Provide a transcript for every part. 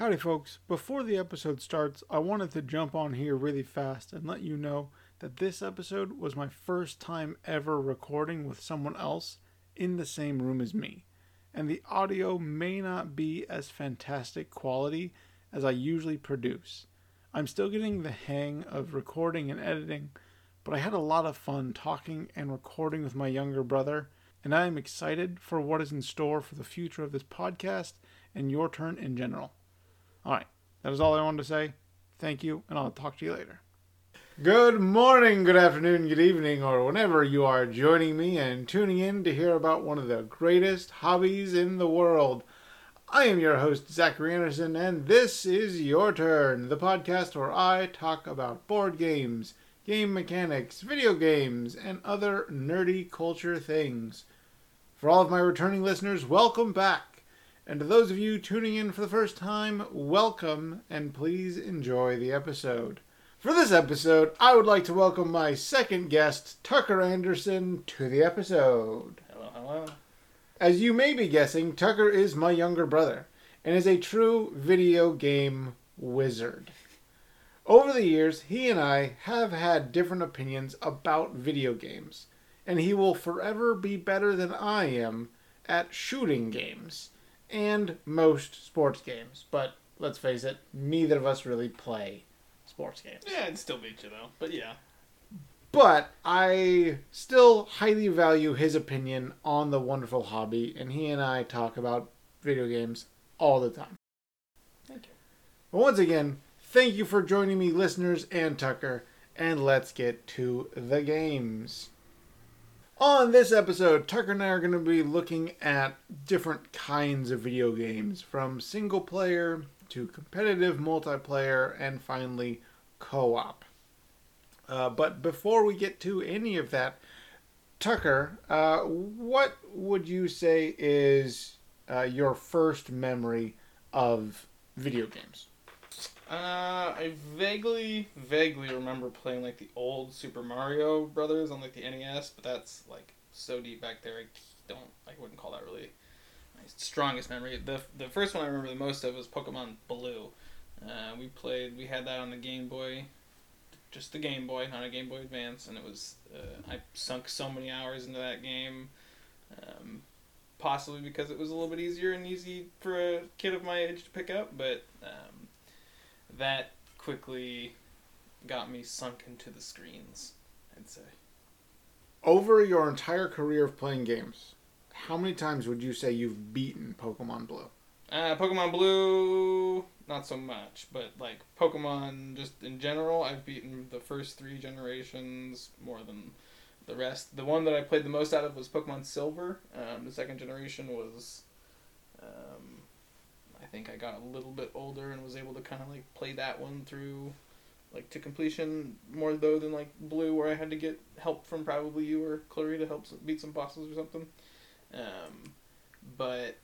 Howdy, folks. Before the episode starts, I wanted to jump on here really fast and let you know that this episode was my first time ever recording with someone else in the same room as me. And the audio may not be as fantastic quality as I usually produce. I'm still getting the hang of recording and editing, but I had a lot of fun talking and recording with my younger brother, and I am excited for what is in store for the future of this podcast and your turn in general. All right, that is all I wanted to say. Thank you, and I'll talk to you later. Good morning, good afternoon, good evening, or whenever you are joining me and tuning in to hear about one of the greatest hobbies in the world. I am your host, Zachary Anderson, and this is Your Turn, the podcast where I talk about board games, game mechanics, video games, and other nerdy culture things. For all of my returning listeners, welcome back. And to those of you tuning in for the first time, welcome, and please enjoy the episode. For this episode, I would like to welcome my second guest, Tucker Anderson, to the episode. Hello, hello. As you may be guessing, Tucker is my younger brother and is a true video game wizard. Over the years, he and I have had different opinions about video games, and he will forever be better than I am at shooting games and most sports games. But let's face it, neither of us really play sports games. Yeah, I'd still beat you though. But yeah. But I still highly value his opinion on the wonderful hobby, and he and I talk about video games all the time. Thank you. But once again, thank you for joining me, listeners and Tucker, and let's get to the games. On this episode, Tucker and I are going to be looking at different kinds of video games, from single player to competitive multiplayer, and finally, co op. Uh, but before we get to any of that, Tucker, uh, what would you say is uh, your first memory of video games? Uh, I vaguely, vaguely remember playing like the old Super Mario Brothers on like the NES, but that's like so deep back there. I don't, I wouldn't call that really my strongest memory. The the first one I remember the most of was Pokemon Blue. Uh, we played, we had that on the Game Boy, just the Game Boy, not a Game Boy Advance, and it was uh, I sunk so many hours into that game. Um, possibly because it was a little bit easier and easy for a kid of my age to pick up, but um, that quickly got me sunk into the screens. I'd say. Over your entire career of playing games, how many times would you say you've beaten Pokemon Blue? Uh, Pokemon Blue, not so much, but like Pokemon just in general, I've beaten the first three generations more than the rest. The one that I played the most out of was Pokemon Silver. Um, the second generation was, um, think I got a little bit older and was able to kind of like play that one through, like to completion more though than like Blue, where I had to get help from probably you or Clary to help beat some bosses or something. Um, but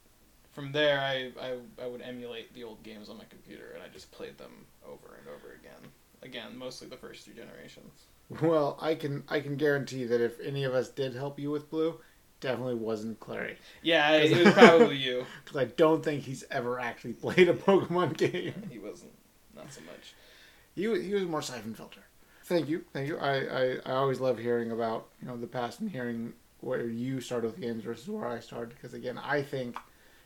from there, I, I I would emulate the old games on my computer and I just played them over and over again. Again, mostly the first three generations. Well, I can I can guarantee that if any of us did help you with Blue, definitely wasn't Clary, Yeah, it was probably you. because I don't think he's ever actually played a Pokemon game. He wasn't, not so much. He was, he was more Syphon Filter. Thank you, thank you. I, I, I always love hearing about you know the past and hearing where you started with games versus where I started because again I think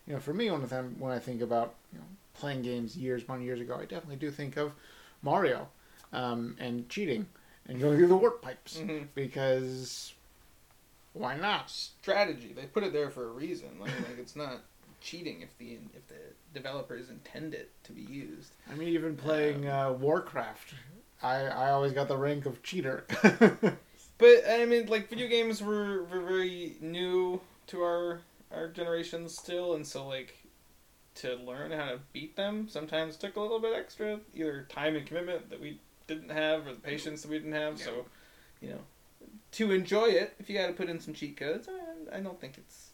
you know for me when I when I think about you know playing games years one years ago I definitely do think of Mario um, and cheating and going through the warp pipes Mhm. because why not? Strategy. They put it there for a reason. Like, like it's not cheating if the if the developers intend it to be used. I mean even playing uh, Warcraft I, I always got the rank of cheater. But I mean, like video games were, were very new to our our generation still, and so like to learn how to beat them sometimes took a little bit extra, either time and commitment that we didn't have, or the patience that we didn't have. So, you know, to enjoy it, if you got to put in some cheat codes, I, don't think it's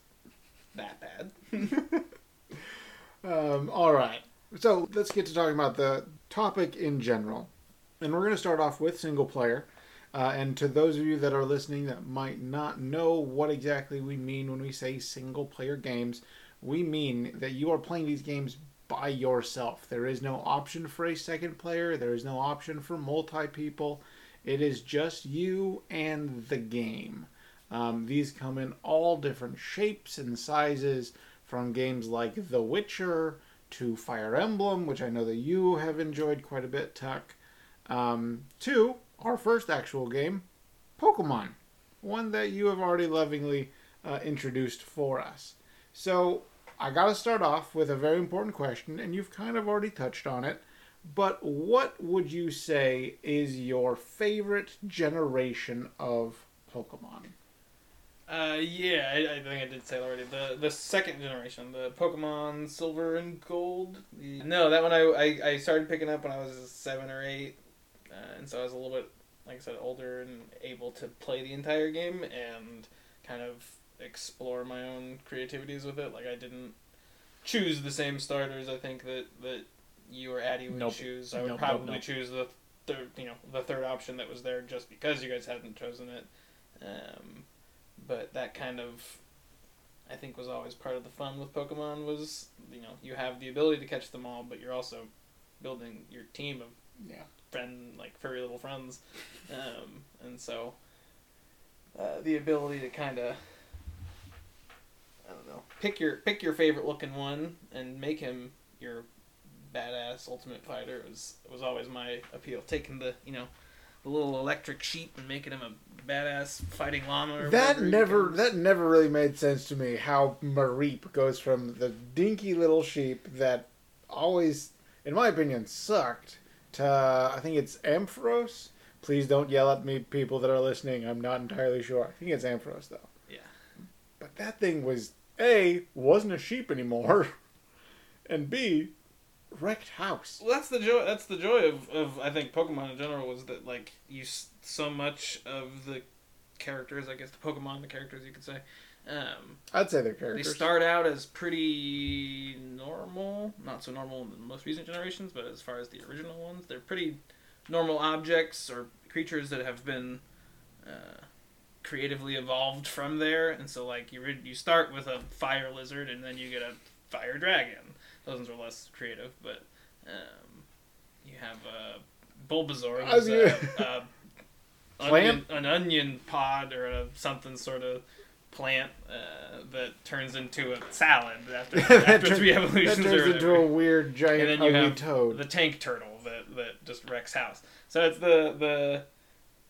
that bad. Um, all right. So let's get to talking about the topic in general. And we're going to start off with single player. Uh, and to those of you that are listening that might not know what exactly we mean when we say single player games, we mean that you are playing these games by yourself. There is no option for a second player, there is no option for multi people. It is just you and the game. Um, these come in all different shapes and sizes, from games like The Witcher to Fire Emblem, which I know that you have enjoyed quite a bit, Tuck, um, to our first actual game, Pokemon, one that you have already lovingly uh, introduced for us. So I got to start off with a very important question, and you've kind of already touched on it. But what would you say is your favorite generation of Pokemon? Uh, yeah, I, I think I did say it already. The the second generation, the Pokemon Silver and Gold. No, that one I, I, I started picking up when I was seven or eight, uh, and so I was a little bit, like I said, older and able to play the entire game and kind of explore my own creativities with it. Like I didn't choose the same starters. I think that that you or Addy would Nope. choose. I would Nope, nope, probably nope. choose the third, you know, the third option that was there just because you guys hadn't chosen it. Um, but that kind of I think was always part of the fun with Pokemon was you know you have the ability to catch them all, but you're also building your team of Yeah. friend like furry little friends, um, and so uh, the ability to kind of I don't know pick your pick your favorite looking one and make him your badass ultimate fighter was was always my appeal. Taking the you know the little electric sheep and making him a badass fighting llama. Or That never that never really made sense to me. How Mareep goes from the dinky little sheep that always, in my opinion, sucked to I think it's Ampharos. Please don't yell at me, people that are listening. I'm not entirely sure. I think it's Ampharos though. Yeah. But that thing was a wasn't a sheep anymore, and b wrecked house. Well, that's the joy. That's the joy of, of I think Pokemon in general was that like you so much of the characters, I guess the Pokemon, the characters you could say, um, I'd say they're characters. they start out as pretty normal, not so normal in the most recent generations, but as far as the original ones, they're pretty normal objects or creatures that have been uh, creatively evolved from there. And so like you re- you start with a fire lizard and then you get a fire dragon. Those ones are less creative, but um, you have a Bulbasaur, was who's a, a Plant? onion, an onion pod or a something sort of plant uh, that turns into a salad after, That after three That evolutions or turns into a weird giant And then you have toad. the tank turtle that, that just wrecks house. So it's the the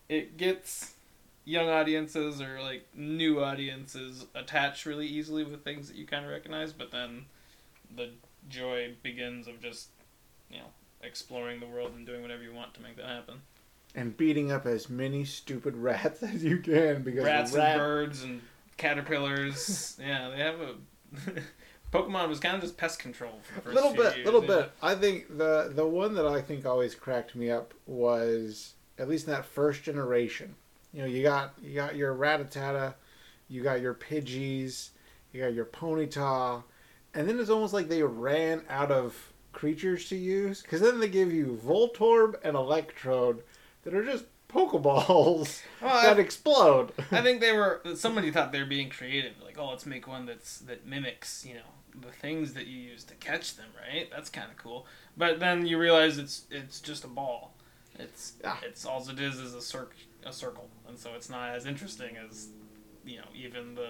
it gets young audiences or like new audiences attach really easily with things that you kind of recognize, but then the joy begins of just you know exploring the world and doing whatever you want to make that happen. and beating up as many stupid rats as you can because Rats rat, and birds and caterpillars. yeah, they have a. Pokemon was kind of just pest control for the first little bit, years, little yeah. bit. I think the the one that I think always cracked me up was at least in that first generation. You know, you got you got your Rattata, you got your Pidgeys, you got your Ponyta, and then it's almost like they ran out of creatures to use because then they give you Voltorb and Electrode that are just Pokeballs Well, I- that explode. I think they were somebody thought they were being creative, like oh let's make one that's that mimics you know the things that you use to catch them, right? That's kind of cool. But then you realize it's it's just a ball. It's Ah. it's all it is is a circ a circle, and so it's not as interesting as you know even the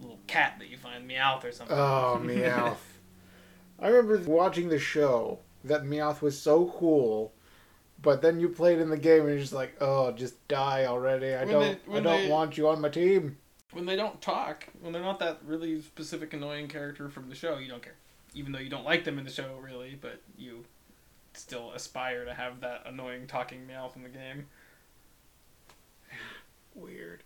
little cat that you find Meowth or something. Oh, Meowth. I remember watching the show that Meowth was so cool, but then you played in the game and you're just like, oh, just die already. I When don't, they- I don't they- want you on my team. when they don't talk, when they're not that really specific annoying character from the show, you don't care. Even though you don't like them in the show, really, but you still aspire to have that annoying talking Meowth in the game. Weird.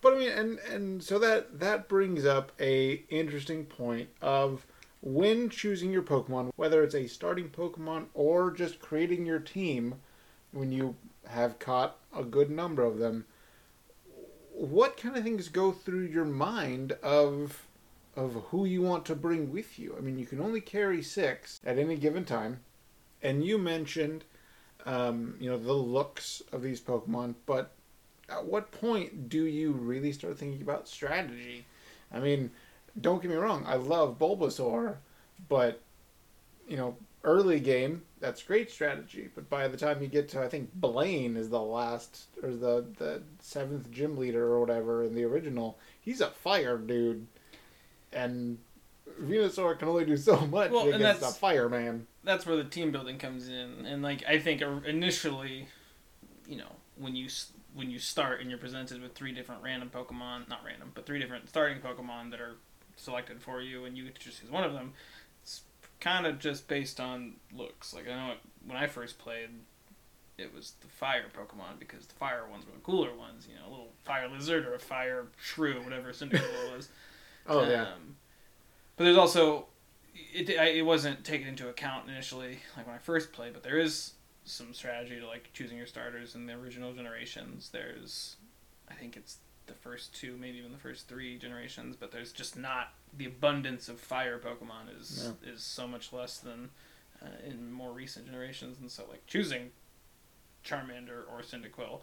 But I mean, and and so that that brings up a interesting point of when choosing your Pokemon, whether it's a starting Pokemon or just creating your team, when you have caught a good number of them, what kind of things go through your mind of of who you want to bring with you? I mean, you can only carry six at any given time, and you mentioned, um, you know, the looks of these Pokemon, but at what point do you really start thinking about strategy? I mean, don't get me wrong, I love Bulbasaur, but you know, early game, that's great strategy. But by the time you get to, I think Blaine is the last or the the seventh gym leader or whatever in the original. He's a fire dude, and Venusaur can only do so much Well, against a fireman. that's where the team building comes in and like i think initially you know when you when you start and you're presented with three different random pokemon not random but three different starting pokemon that are selected for you and you get to just use one of them it's kind of just based on looks like i know it, when i first played it was the fire pokemon because the fire ones were the cooler ones you know a little fire lizard or a fire shrew whatever Cyndaquil was Oh yeah, um, but there's also it. I, it wasn't taken into account initially, like when I first played. But there is some strategy to like choosing your starters in the original generations. There's, I think it's the first two, maybe even the first three generations. But there's just not the abundance of fire Pokemon is is so much less than uh, in more recent generations. And so like choosing Charmander or Cyndaquil,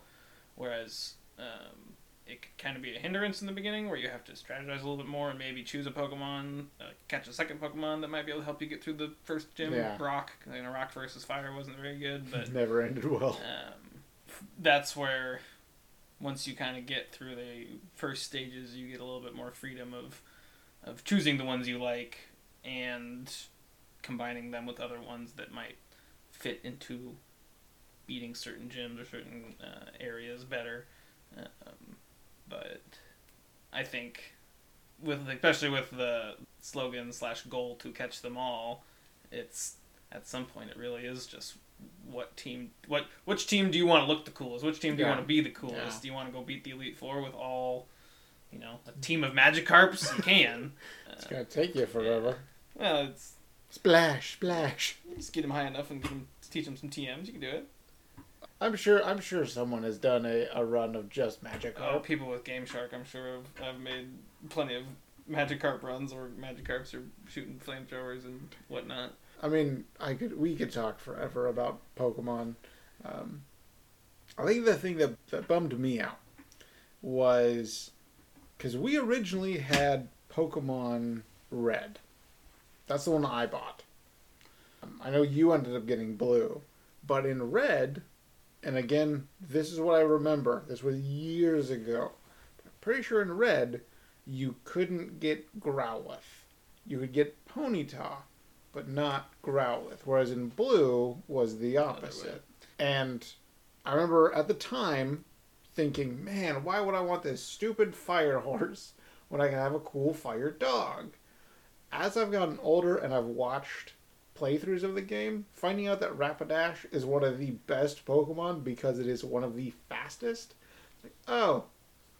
whereas um, it could kind of be a hindrance in the beginning where you have to strategize a little bit more and maybe choose a Pokemon, uh, catch a second Pokemon that might be able to help you get through the first gym. Yeah. Rock, you know, Rock versus Fire wasn't very good, but never ended well. um, that's where once you kind of get through the first stages, you get a little bit more freedom of of choosing the ones you like and combining them with other ones that might fit into beating certain gyms or certain uh, areas better. Um, but I think with especially with the slogan slash goal to catch them all, it's at some point it really is just what team what which team do you want to look the coolest? Which team do you Yeah. want to be the coolest? Yeah. Do you want to go beat the Elite Four with all you know, a team of Magikarps? You can. It's Uh, gonna take you forever. well, it's Splash, splash. just get them high enough and get 'em- teach them some TMs. You can do it. I'm sure. I'm sure someone has done a, a run of just Magic Oh, people with Game Shark, I'm sure, have, have made plenty of Magic Magikarp runs or Magic Magikarps are shooting flamethrowers and whatnot. I mean, I could we could talk forever about Pokemon. Um, I think the thing that, that bummed me out was because we originally had Pokemon Red. That's the one I bought. Um, I know you ended up getting Blue, but in Red, and again, this is what I remember. This was years ago. I'm pretty sure in Red, you couldn't get Growlithe. You could get Ponyta, but not Growlithe. Whereas in Blue was the opposite. And I remember at the time thinking, man, why would I want this stupid fire horse when I can have a cool fire dog? As I've gotten older and I've watched playthroughs of the game, finding out that Rapidash is one of the best Pokemon because it is one of the fastest. Like, oh,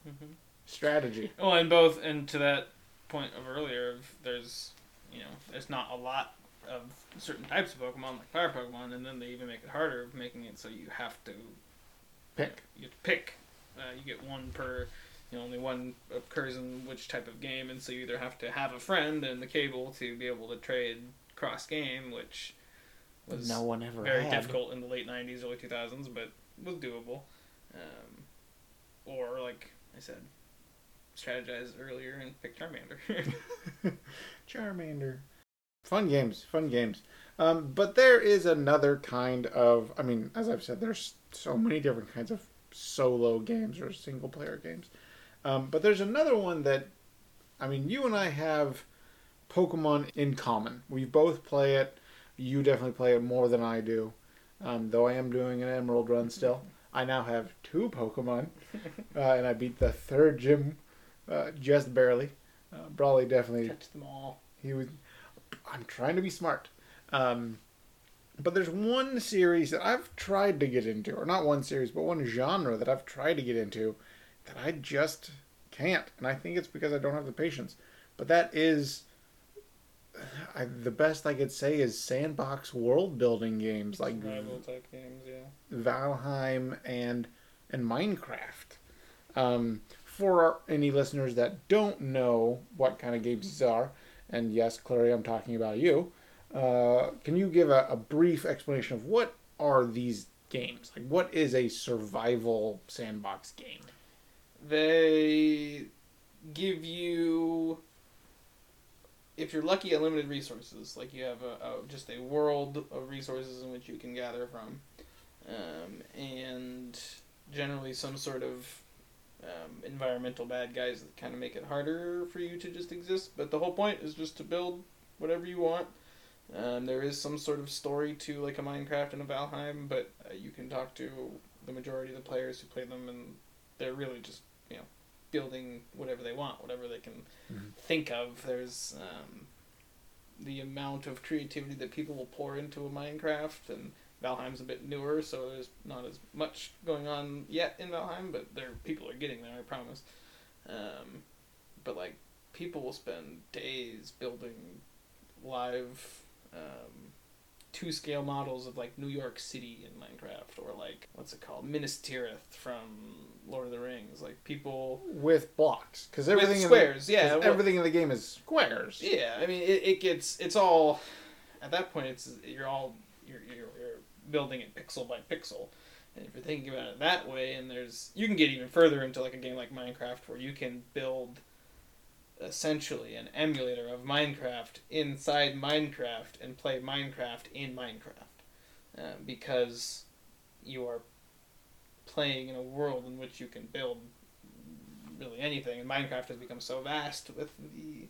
Mm-hmm. strategy. Well, and both, and to that point of earlier, of there's, you know, there's not a lot of certain types of Pokemon, like fire Pokemon, and then they even make it harder, making it so you have to Pick. You have to pick. Uh, you get one per. You know, only one occurs in which type of game, and so you either have to have a friend and the cable to be able to trade cross game, which was no one ever very had. difficult in the late '90s, early 2000s, but was doable. Um, or like I said, strategize earlier and pick Charmander. Charmander. Fun games, fun games. Um, but there is another kind of, I mean, as I've said, there's so many different kinds of solo games or single player games. Um, but there's another one that, I mean, you and I have Pokemon in common. We both play it. You definitely play it more than I do. Um, though I am doing an Emerald run still. I now have two Pokemon, uh, and I beat the third gym uh, just barely. Uh, Brawly definitely Catch them all. he was. I'm trying to be smart. Um, but there's one series that I've tried to get into, or not one series, but one genre that I've tried to get into that I just can't, and I think it's because I don't have the patience. But that is, I, the best I could say is sandbox world building games like type games, yeah. Valheim and and Minecraft. Um, for our, any listeners that don't know what kind of games these are, and yes, Clary, I'm talking about you. Uh, can you give a, a brief explanation of what are these games? Like, what is a survival sandbox game? They give you if you're lucky, unlimited resources. Like you have a, a just a world of resources in which you can gather from, um, and generally some sort of um, environmental bad guys that kind of make it harder for you to just exist. But the whole point is just to build whatever you want. Um, there is some sort of story to like a Minecraft and a Valheim, but uh, you can talk to the majority of the players who play them, and they're really just you know building whatever they want, whatever they can Mhm. think of. There's um, the amount of creativity that people will pour into a Minecraft, and Valheim's a bit newer, so there's not as much going on yet in Valheim, but there people are getting there, I promise. Um, but like people will spend days building live um, two scale models of like New York City in Minecraft, or like what's it called, Minas Tirith from Lord of the Rings. Like people with blocks because everything squares, in yeah, well- everything in the game is squares. Yeah, I mean, it, it gets it's all at that point. It's you're all you're, you're you're building it pixel by pixel, and if you're thinking about it that way, and there's you can get even further into like a game like Minecraft where you can build essentially an emulator of Minecraft inside Minecraft and play Minecraft in Minecraft, uh, because you are playing in a world in which you can build really anything, and Minecraft has become so vast with the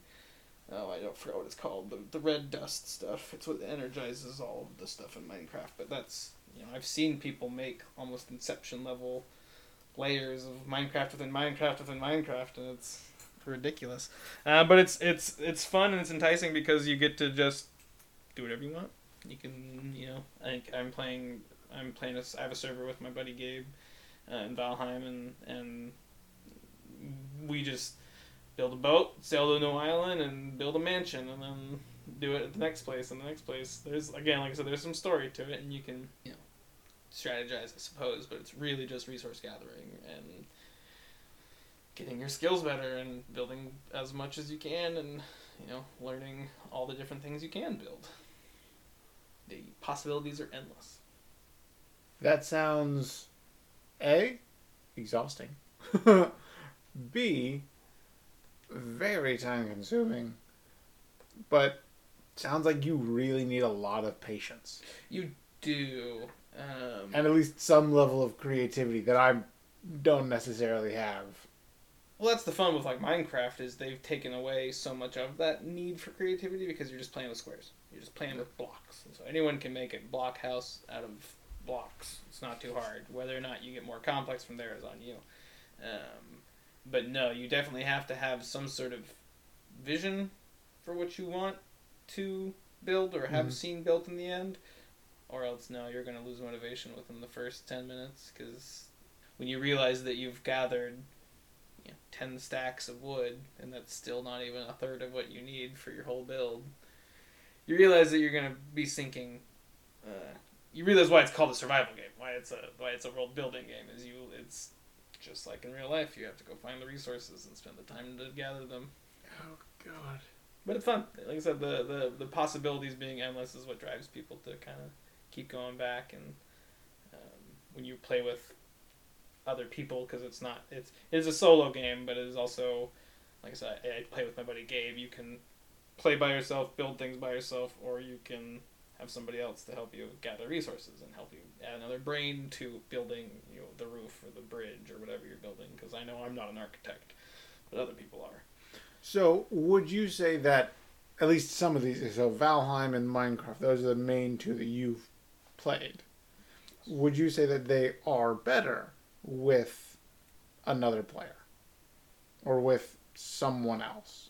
oh I don't forget what it's called the the red dust stuff. It's what energizes all of the stuff in Minecraft. But that's you know I've seen people make almost Inception level layers of Minecraft within Minecraft within Minecraft, and it's ridiculous. Uh, but it's it's it's fun and it's enticing because you get to just do whatever you want. You can you know I I'm playing I'm playing a, I have a server with my buddy Gabe uh, in Valheim and and we just build a boat, sail to a new island, and build a mansion, and then do it at the next place and the next place. There's again, like I said, there's some story to it, and you can you know strategize, I suppose, but it's really just resource gathering and getting your skills better and building as much as you can, and you know learning all the different things you can build. The possibilities are endless. That sounds A exhausting. B very time consuming. But sounds like you really need a lot of patience. You do. Um, And at least some level of creativity that I don't necessarily have. Well, that's the fun with like Minecraft is they've taken away so much of that need for creativity because you're just playing with squares. You're just playing with blocks, and so anyone can make a block house out of blocks. It's not too hard. Whether or not you get more complex from there is on you. Um, but no, you definitely have to have some sort of vision for what you want to build or have Mhm. seen built in the end, or else no, you're going to lose motivation within the first ten minutes because when you realize that you've gathered you know, 10 stacks of wood and that's still not even a third of what you need for your whole build you realize that you're going to be sinking uh, you realize why it's called a survival game why it's a why it's a world building game is you it's just like in real life you have to go find the resources and spend the time to gather them Oh god. but it's fun like i said the the, the possibilities being endless is what drives people to kind of keep going back and um, when you play with other people because it's not it's it's a solo game but it is also like i said I, I play with my buddy gabe. You can play by yourself build things by yourself or you can have somebody else to help you gather resources and help you add another brain to building you know the roof or the bridge or whatever you're building because i know i'm not an architect but other people are. So, would you say that at least some of these, so Valheim and Minecraft, those are the main two that you've played. Would you say that they are better with another player or with someone else?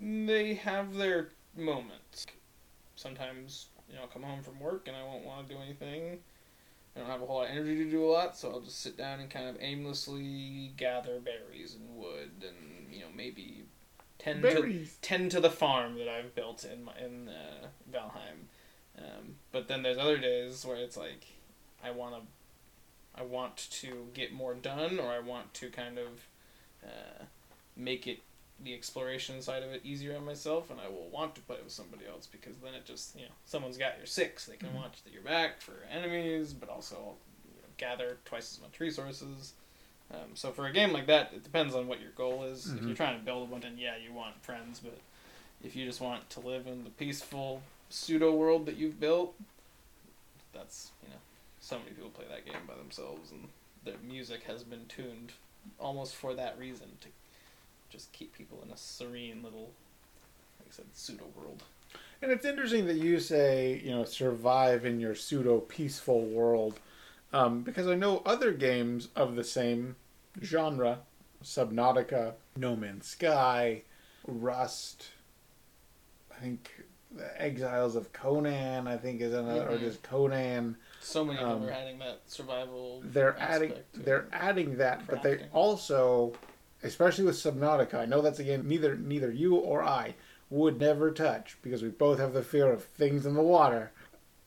they have their moments. Sometimes, you know, I'll come home from work and I won't want to do anything. I don't have a whole lot of energy to do a lot, so I'll just sit down and kind of aimlessly gather berries and wood and, you know, maybe tend to tend to the farm that I've built in my, in uh, Valheim. Um, but then there's other days where it's like I want to I want to get more done or I want to kind of uh, make it the exploration side of it easier on myself and I will want to play with somebody else because then it just you know someone's got your six they can Mhm. watch that you're back for enemies but also you know, gather twice as much resources um, so for a game like that it depends on what your goal is if Mhm. you're trying to build a bunch and yeah you want friends but if you just want to live in the peaceful pseudo world that you've built, that's you know, so many people play that game by themselves, and their music has been tuned almost for that reason to just keep people in a serene little, like I said, pseudo world. And it's interesting that you say, you know, survive in your pseudo peaceful world, um, because I know other games of the same genre, Subnautica, No Man's Sky, Rust, I think the Exiles of Conan, I think is another, or Mhm. just Conan. So many of Um, them are adding that survival. They're adding, they're adding that, but they also, especially with Subnautica, I know that's a game neither neither you or I would never touch because we both have the fear of things in the water.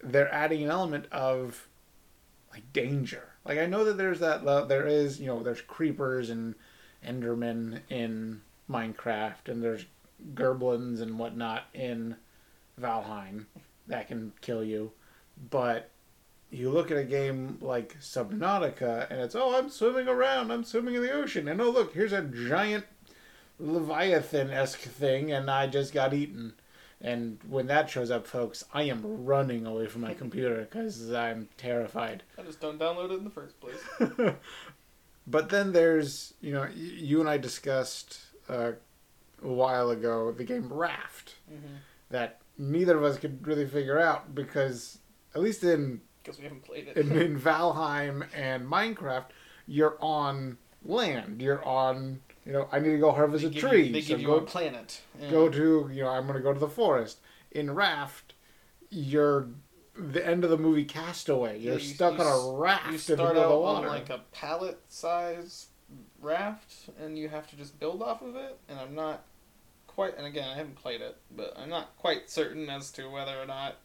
They're adding an element of like danger. Like I know that there's that there is you know there's creepers and Endermen in Minecraft and there's Gerblins and whatnot in Valheim that can kill you, but you look at a game like Subnautica and it's oh I'm swimming around I'm swimming in the ocean and oh look here's a giant leviathan esque thing and I just got eaten and when that shows up folks I am running away from my computer because I'm terrified I just don't download it in the first place. but then there's you know you and I discussed uh, a while ago the game Raft Mm-hmm. that neither of us could really figure out because at least in Because we haven't played it. in, in Valheim and Minecraft, you're on land. You're on, you know, I need to go harvest a tree. You, they so give you go, a planet. Yeah. go to, you know, I'm going to go to the forest. In Raft, you're the end of the movie Castaway. You're Yeah, you- stuck you on a raft You in the start middle of out the on like a pallet size raft, and you have to just build off of it. And I'm not quite, and again, I haven't played it, but I'm not quite certain as to whether or not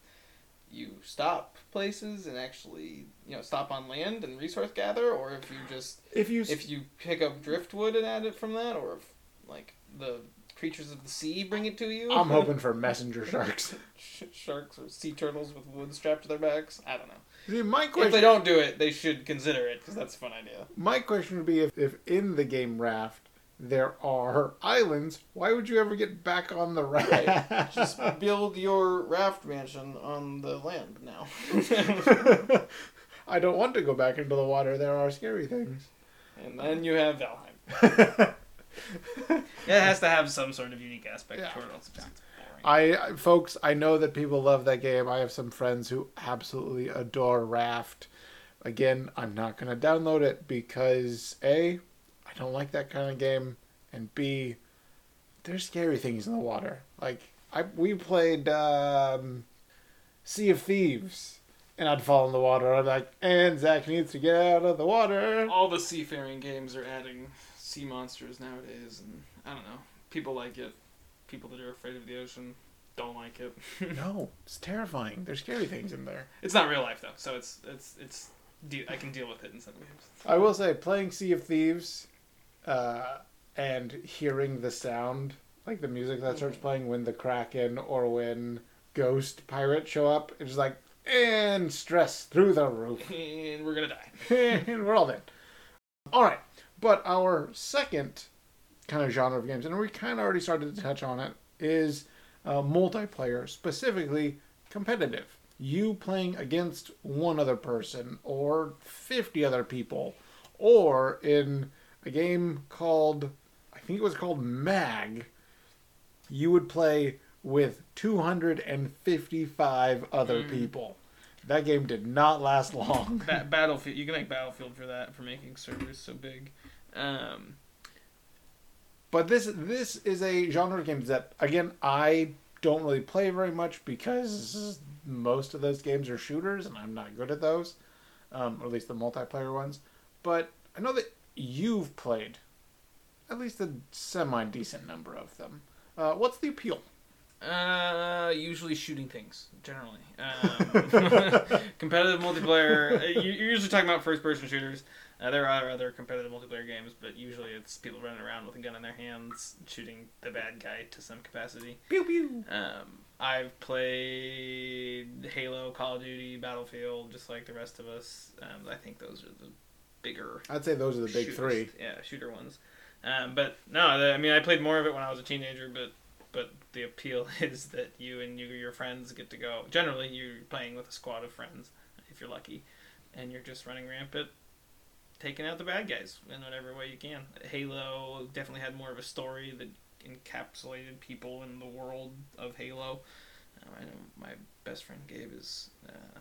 you stop places and actually, you know, stop on land and resource gather, or if you just if you, if you pick up driftwood and add it from that, or if like the creatures of the sea bring it to you. I'm hoping for messenger sharks. Sharks or sea turtles with wood strapped to their backs. I don't know. See, my If they don't do it, they should consider it because that's a fun idea. my question would be if, if in the game Raft there are islands, why would you ever get back on the raft? Just build your raft mansion on the land now. I don't want to go back into the water. There are scary things. and then you have Valheim. Yeah, it has to have some sort of unique aspect Yeah. to it. Else it's just boring. I, I- folks, I know that people love that game. I have some friends who absolutely adore Raft. Again, I'm not going to download it because A, I don't like that kind of game, and B, there's scary things in the water. Like I we played um, Sea of Thieves, and I'd fall in the water. I'm like, and Zach needs to get out of the water. All the seafaring games are adding sea monsters nowadays, and I don't know. People like it. People that are afraid of the ocean don't like it. No, it's terrifying. There's scary things in there. it's not real life though, so it's it's it's. de- I can deal with it in some games. I will say, playing Sea of Thieves, uh, and hearing the sound, like the music that starts playing when the Kraken or when Ghost pirates show up, it's like, and stress through the roof. and we're gonna die. and we're all dead. All right, but our second kind of genre of games, and we kind of already started to touch on it, is uh, multiplayer, specifically competitive. You playing against one other person or 50 other people, or in a game called, I think it was called MAG, you would play with 255 other Mm. people. That game did not last long. Ba- Battlefield. You can make Battlefield for that for making servers so big. Um, But this this is a genre of games that again I don't really play very much because most of those games are shooters and I'm not good at those, um, or at least the multiplayer ones. But I know that you've played at least a semi decent number of them. Uh, what's the appeal? Uh, usually shooting things generally. Um, competitive multiplayer. uh, you- You're usually talking about first-person shooters. Uh, there are other competitive multiplayer games, but usually it's people running around with a gun in their hands, shooting the bad guy to some capacity. Pew pew. Um, I've played Halo, Call of Duty, Battlefield, just like the rest of us. Um, I think those are the bigger I'd say those are the big shooters. three. Yeah, shooter ones. Um, but no, the, I mean, I played more of it when I was a teenager, but but the appeal is that you and you your friends get to go. Generally, you're playing with a squad of friends if you're lucky, and you're just running rampant, taking out the bad guys in whatever way you can. Halo definitely had more of a story that encapsulated people in the world of Halo. Uh, I know my best friend Gabe is. Uh,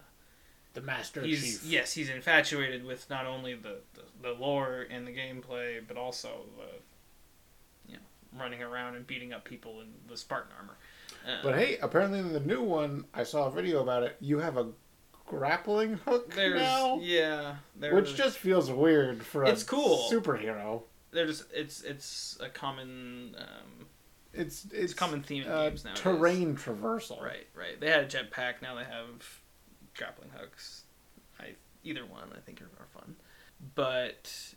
the Master he's Chief. yes, he's infatuated with not only the, the, the lore and the gameplay, but also the you know running around and beating up people in the Spartan armor. Uh, But hey, apparently in the new one, I saw a video about it. You have a grappling hook there's now, yeah, there's, which just feels weird for a It's cool. superhero. there's it's it's a common um, It's it's, it's common theme in uh, games nowadays. terrain traversal. Right, right. They had a jetpack. Now they have grappling hooks. I either one I think are, are fun, but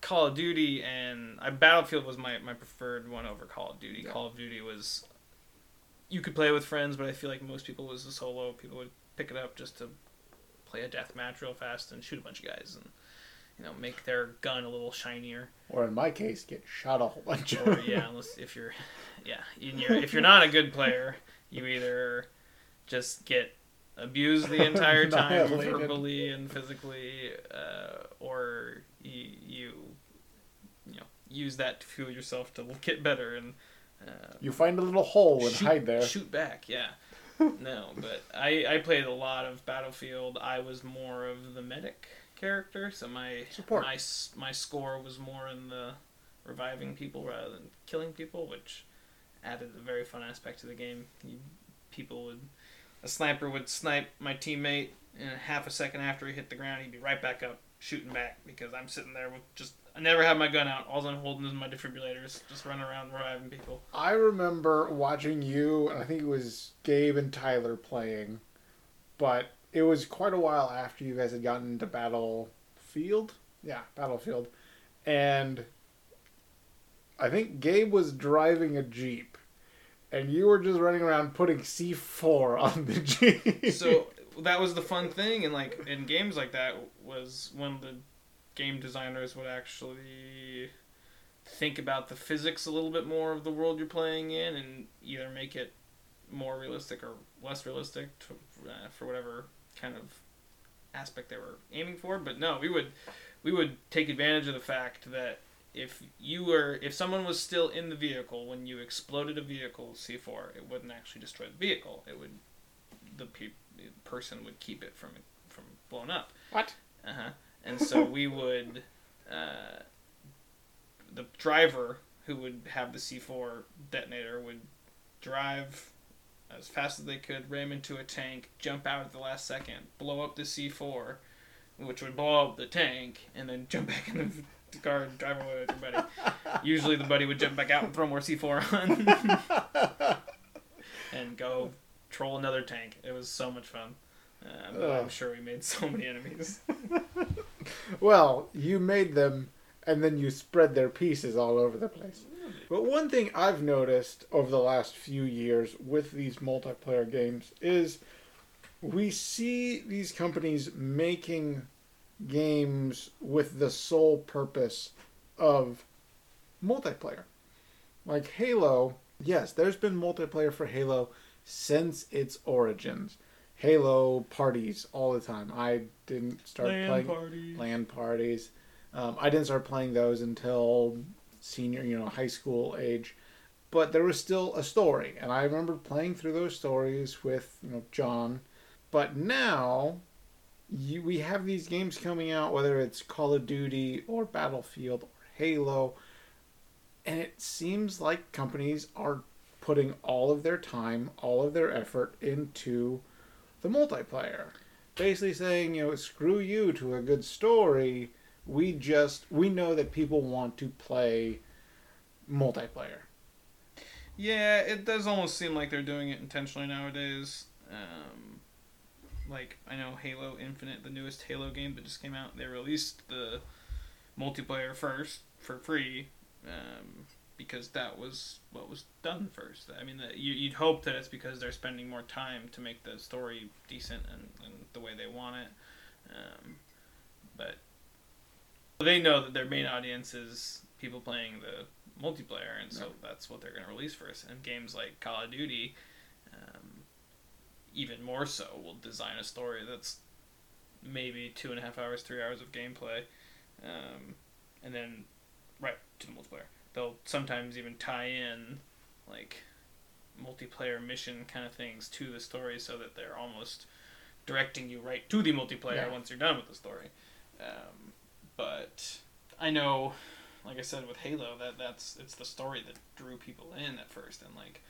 Call of Duty and I, Battlefield was my, my preferred one over Call of Duty. Yeah. Call of Duty was you could play with friends, but I feel like most people was a solo. People would pick it up just to play a death match real fast and shoot a bunch of guys and you know make their gun a little shinier. Or in my case, get shot a whole bunch. of Or yeah, unless if you're yeah, if you're not a good player, you either just get abused the entire time verbally and physically, uh, or you, you you know use that to fuel yourself to get better and uh, You find a little hole and shoot, hide there. Shoot back, yeah. no, but I I played a lot of Battlefield. I was more of the medic character, so my Support. my my score was more in the reviving people rather than killing people, which added a very fun aspect to the game. You, people would a sniper would snipe my teammate, and half a second after he hit the ground, he'd be right back up shooting back because I'm sitting there with just I never have my gun out. All I'm holding is my defibrillators, just running around reviving people. I remember watching you, and I think it was Gabe and Tyler playing, but it was quite a while after you guys had gotten into Battlefield. Yeah, Battlefield. And I think Gabe was driving a Jeep, and you were just running around putting C4 on the Jeep. so that was the fun thing and like in games like that was when the game designers would actually think about the physics a little bit more of the world you're playing in and either make it more realistic or less realistic to, uh, for whatever kind of aspect they were aiming for but no we would we would take advantage of the fact that if you were if someone was still in the vehicle when you exploded a vehicle C4 it wouldn't actually destroy the vehicle it would the pe- person would keep it from from blowing up what? uh huh. And so we would, uh, the driver who would have the C4 detonator would drive as fast as they could, ram into a tank, jump out at the last second, blow up the C4, which would blow up the tank, and then jump back in the car and drive away with your buddy. Usually the buddy would jump back out and throw more C4 on and go troll another tank. It was so much fun. Uh, but I'm sure we made so many enemies. Well, you made them, and then you spread their pieces all over the place. But one thing I've noticed over the last few years with these multiplayer games is we see these companies making games with the sole purpose of multiplayer. Like Halo, yes, there's been multiplayer for Halo since its origins. Halo parties all the time. I didn't start playing party. LAN parties. Um, I didn't start playing those until senior, you know, high school age. But there was still a story, and I remember playing through those stories with you know John. But now, you, we have these games coming out, whether it's Call of Duty or Battlefield or Halo, and it seems like companies are putting all of their time, all of their effort into the multiplayer. Basically saying, you know, screw you to a good story. We just we know that people want to play multiplayer. Yeah, it does almost seem like they're doing it intentionally nowadays. Um, like I know Halo Infinite, the newest Halo game that just came out, they released the multiplayer first for free um, because that was what was done first. I mean, that you, you'd hope that it's because they're spending more time to make the story decent and, and the way they want it. Um, but they know that their main audience is people playing the multiplayer, and so that's what they're going to release first. And games like Call of Duty, even more so, will design a story that's maybe two and a half hours, three hours of gameplay, um, and then right to the multiplayer. They'll sometimes even tie in like multiplayer mission kind of things to the story, so that they're almost directing you right to the multiplayer Yeah. once you're done with the story. Um, but I know, like I said with Halo, that that's it's the story that drew people in at first, and like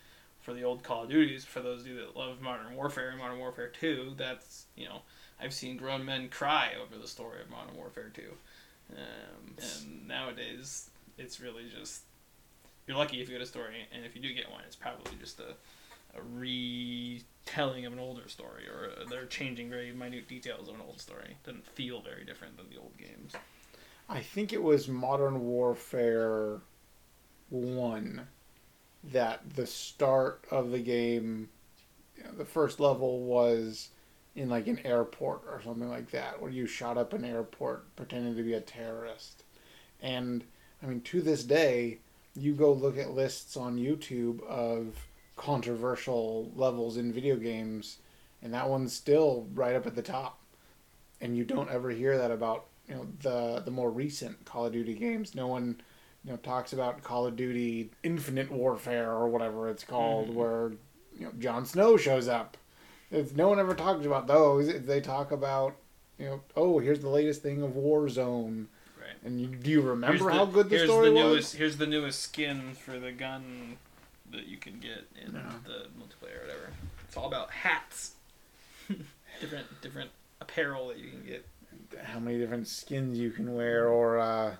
for the old Call of Duties, for those of you that love Modern Warfare and Modern Warfare Two, that's you know I've seen grown men cry over the story of Modern Warfare Two, um, and nowadays it's really just you're lucky if you get a story, and if you do get one, it's probably just a a retelling of an older story, or uh they're changing very minute details of an old story. doesn't feel very different than the old games. I think it was Modern Warfare 1 that the start of the game, you know, the first level was in like an airport or something like that, where you shot up an airport pretending to be a terrorist. And I mean, to this day, you go look at lists on YouTube of controversial levels in video games, and that one's still right up at the top. And you don't ever hear that about you know the the more recent Call of Duty games. No one you know talks about Call of Duty Infinite Warfare or whatever it's called, Mhm. where you know Jon Snow shows up. It's, no one ever talks about those. They talk about you know oh here's the latest thing of Warzone. Right. And you, do you remember the- how good the here's story the was? Here's the newest skin for the gun that you can get in Yeah. the multiplayer, or whatever. It's all about hats, different different apparel that you can get. how many different skins you can wear or uh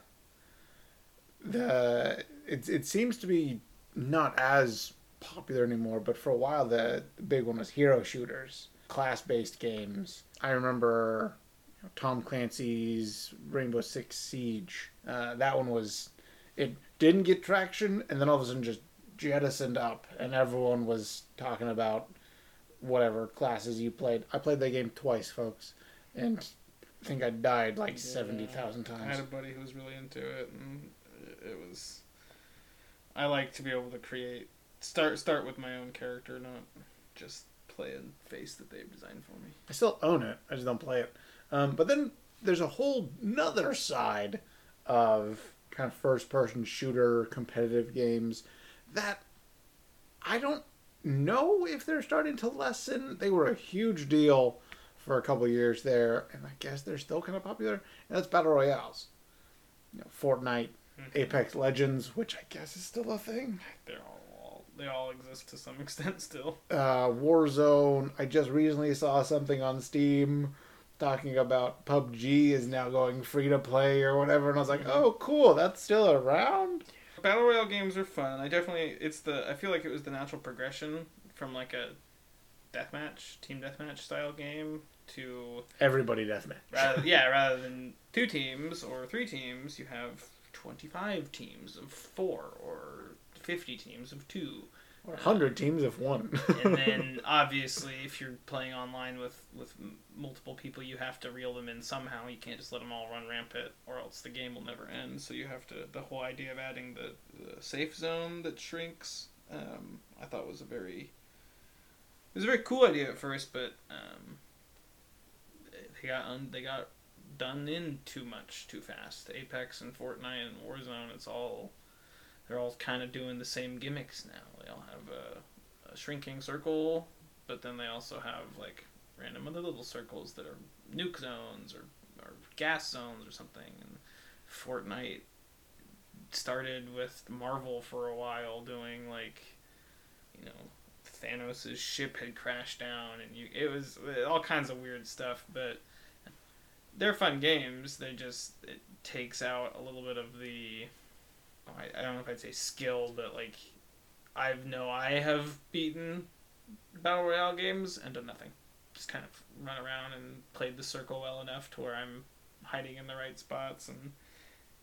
the it, it seems to be not as popular anymore but for a while the, the big one was hero shooters class-based games i remember you know, tom clancy's rainbow six siege uh, that one was it didn't get traction and then all of a sudden just jettisoned up and everyone was talking about whatever classes you played i played that game twice folks and I think I died like Yeah. seventy thousand I times. had a buddy who was really into it, and it was. I like to be able to create start start with my own character, not just play a face that they've designed for me. I still own it. I just don't play it. Um, but then there's a whole another side of kind of first person shooter competitive games that I don't know if they're starting to lessen. They were a huge deal for a couple years there, and I guess they're still kind of popular. And that's battle royales. You know, Fortnite, Apex Legends, which I guess is still a thing. They're all they all exist to some extent still. uh, Warzone. I just recently saw something on Steam talking about PUBG is now going free to play or whatever, and I was like, oh, cool, that's still around. Battle royale games are fun. I definitely it's the I feel like it was the natural progression from like a deathmatch, team deathmatch style game to Everybody deathmatch. rather yeah, rather than two teams or three teams, you have 25 teams of 4 or 50 teams of 2. Or hundred teams of one. And then obviously if you're playing online with with multiple people, you have to reel them in somehow. You can't just let them all run rampant or else the game will never end. So you have to the whole idea of adding the, the safe zone that shrinks um, I thought was a very it was a very cool idea at first, but um, they got un, they got done in too much too fast. Apex and Fortnite and Warzone, it's all they're all kind of doing the same gimmicks now. They all have a, a shrinking circle, but then they also have like random other little circles that are nuke zones or, or gas zones or something. And Fortnite started with Marvel for a while doing like, you know, Thanos' ship had crashed down and you it was all kinds of weird stuff, but they're fun games. They just it takes out a little bit of the I, I don't know if I'd say skill, but like I know I have beaten battle royale games and done nothing. Just kind of run around and played the circle well enough to where I'm hiding in the right spots and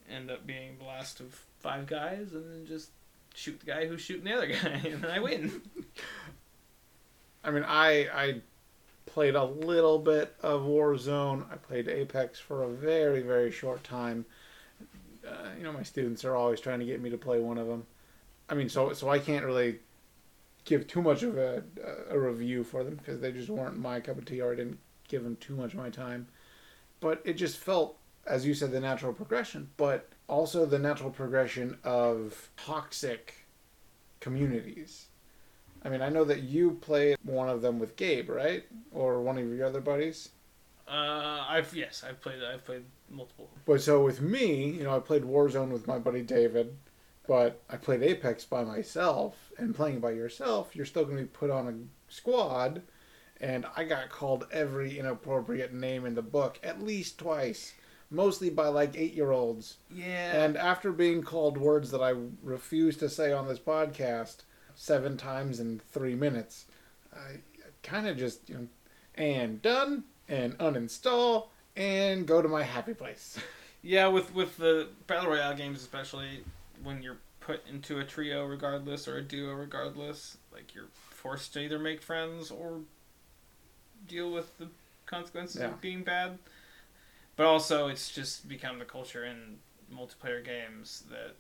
end up being the last of five guys and then just shoot the guy who's shooting the other guy and then I win. I mean, I I played a little bit of Warzone. I played Apex for a very very short time. uh, you know, my students are always trying to get me to play one of them. I mean, so so I can't really give too much of a a review for them because they just weren't my cup of tea, or I didn't give them too much of my time. But it just felt, as you said, the natural progression, but also the natural progression of toxic communities. I mean, I know that you played one of them with Gabe, right, or one of your other buddies. Uh, I've yes, I've played I've played multiple. But so with me, you know, I played Warzone with my buddy David, but I played Apex by myself. And playing by yourself, you're still going to be put on a squad. And I got called every inappropriate name in the book at least twice, mostly by like eight year olds. Yeah. And after being called words that I refuse to say on this podcast seven times in three minutes, I kind of just, you know, and done, and uninstall, and go to my happy place. Yeah, with with the battle royale games, especially when you're put into a trio, regardless, or a duo, regardless, like you're forced to either make friends or deal with the consequences Yeah. of being bad. But also, it's just become the culture in multiplayer games that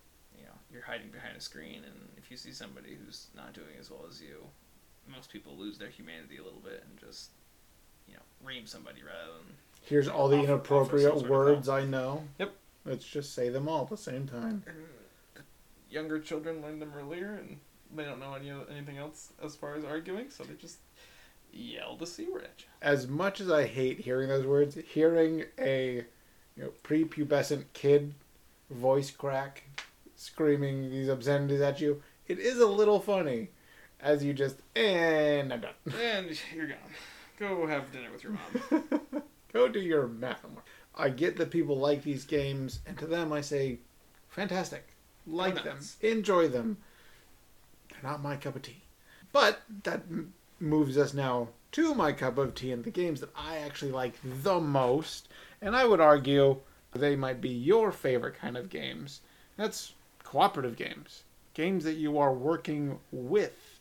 you're hiding behind a screen, and if you see somebody who's not doing as well as you, most people lose their humanity a little bit and just you know ream somebody rather than Here's all the Offer- offer inappropriate some words I know. Yep. Let's just say them all at the same time. younger children learn them earlier, and they don't know any anything else as far as arguing, so they just yell the c word at you. As much as I hate hearing those words, hearing a you know prepubescent kid voice crack screaming these obscenities at you, it is a little funny. As you just and I'm done. And you're gone. Go have dinner with your mom. Go do your math homework. I get that people like these games, and to them I say, fantastic. Like them. Enjoy them. They're not my cup of tea. But that m- moves us now to my cup of tea and the games that I actually like the most. And I would argue they might be your favorite kind of games. That's cooperative games. Games that you are working with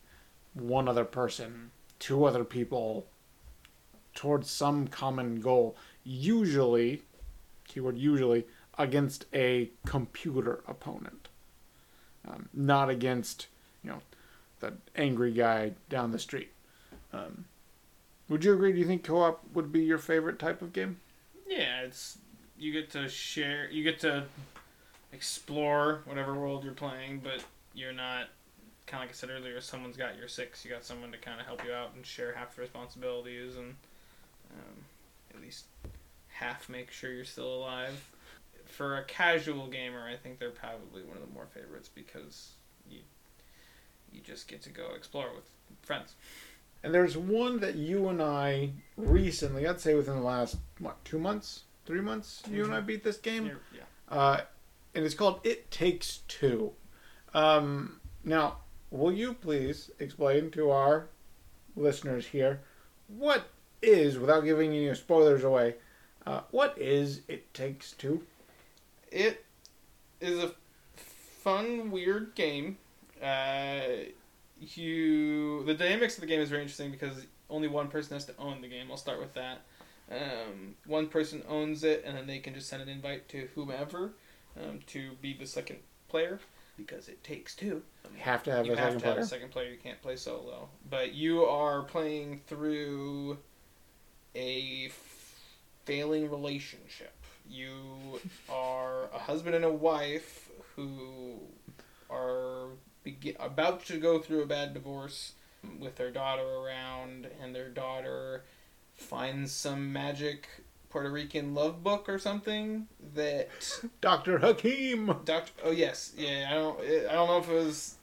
one other person, two other people, towards some common goal. Usually, keyword usually, against a computer opponent. Um, not against, you know, the angry guy down the street. Um, would you agree? Do you think co-op would be your favorite type of game? Yeah, it's you get to share, you get to explore whatever world you're playing, but you're not kind of like I said earlier. Someone's got your six. You got someone to kind of help you out and share half the responsibilities, and um, at least half make sure you're still alive. For a casual gamer, I think they're probably one of the more favorites because you you just get to go explore with friends. And there's one that you and I recently, I'd say within the last what two months, three months, you and I beat this game. Yeah. uh, and it's called It Takes Two. Um, now, will you please explain to our listeners here what is, without giving any spoilers away, uh, what is It Takes Two? It is a fun, weird game. Uh, you the dynamics of the game is very interesting because only one person has to own the game. I'll start with that. Um, one person owns it, and then they can just send an invite to whomever um, to be the second player because it takes two. You have to have you a have second to have player. a second player. You can't play solo. But you are playing through a f- failing relationship. You are a husband and a wife who are begi- about to go through a bad divorce with their daughter around, and their daughter finds some magic Puerto Rican love book or something that Dr. Hakim! Doctor. Oh yes, yeah. I don't. I don't know if it was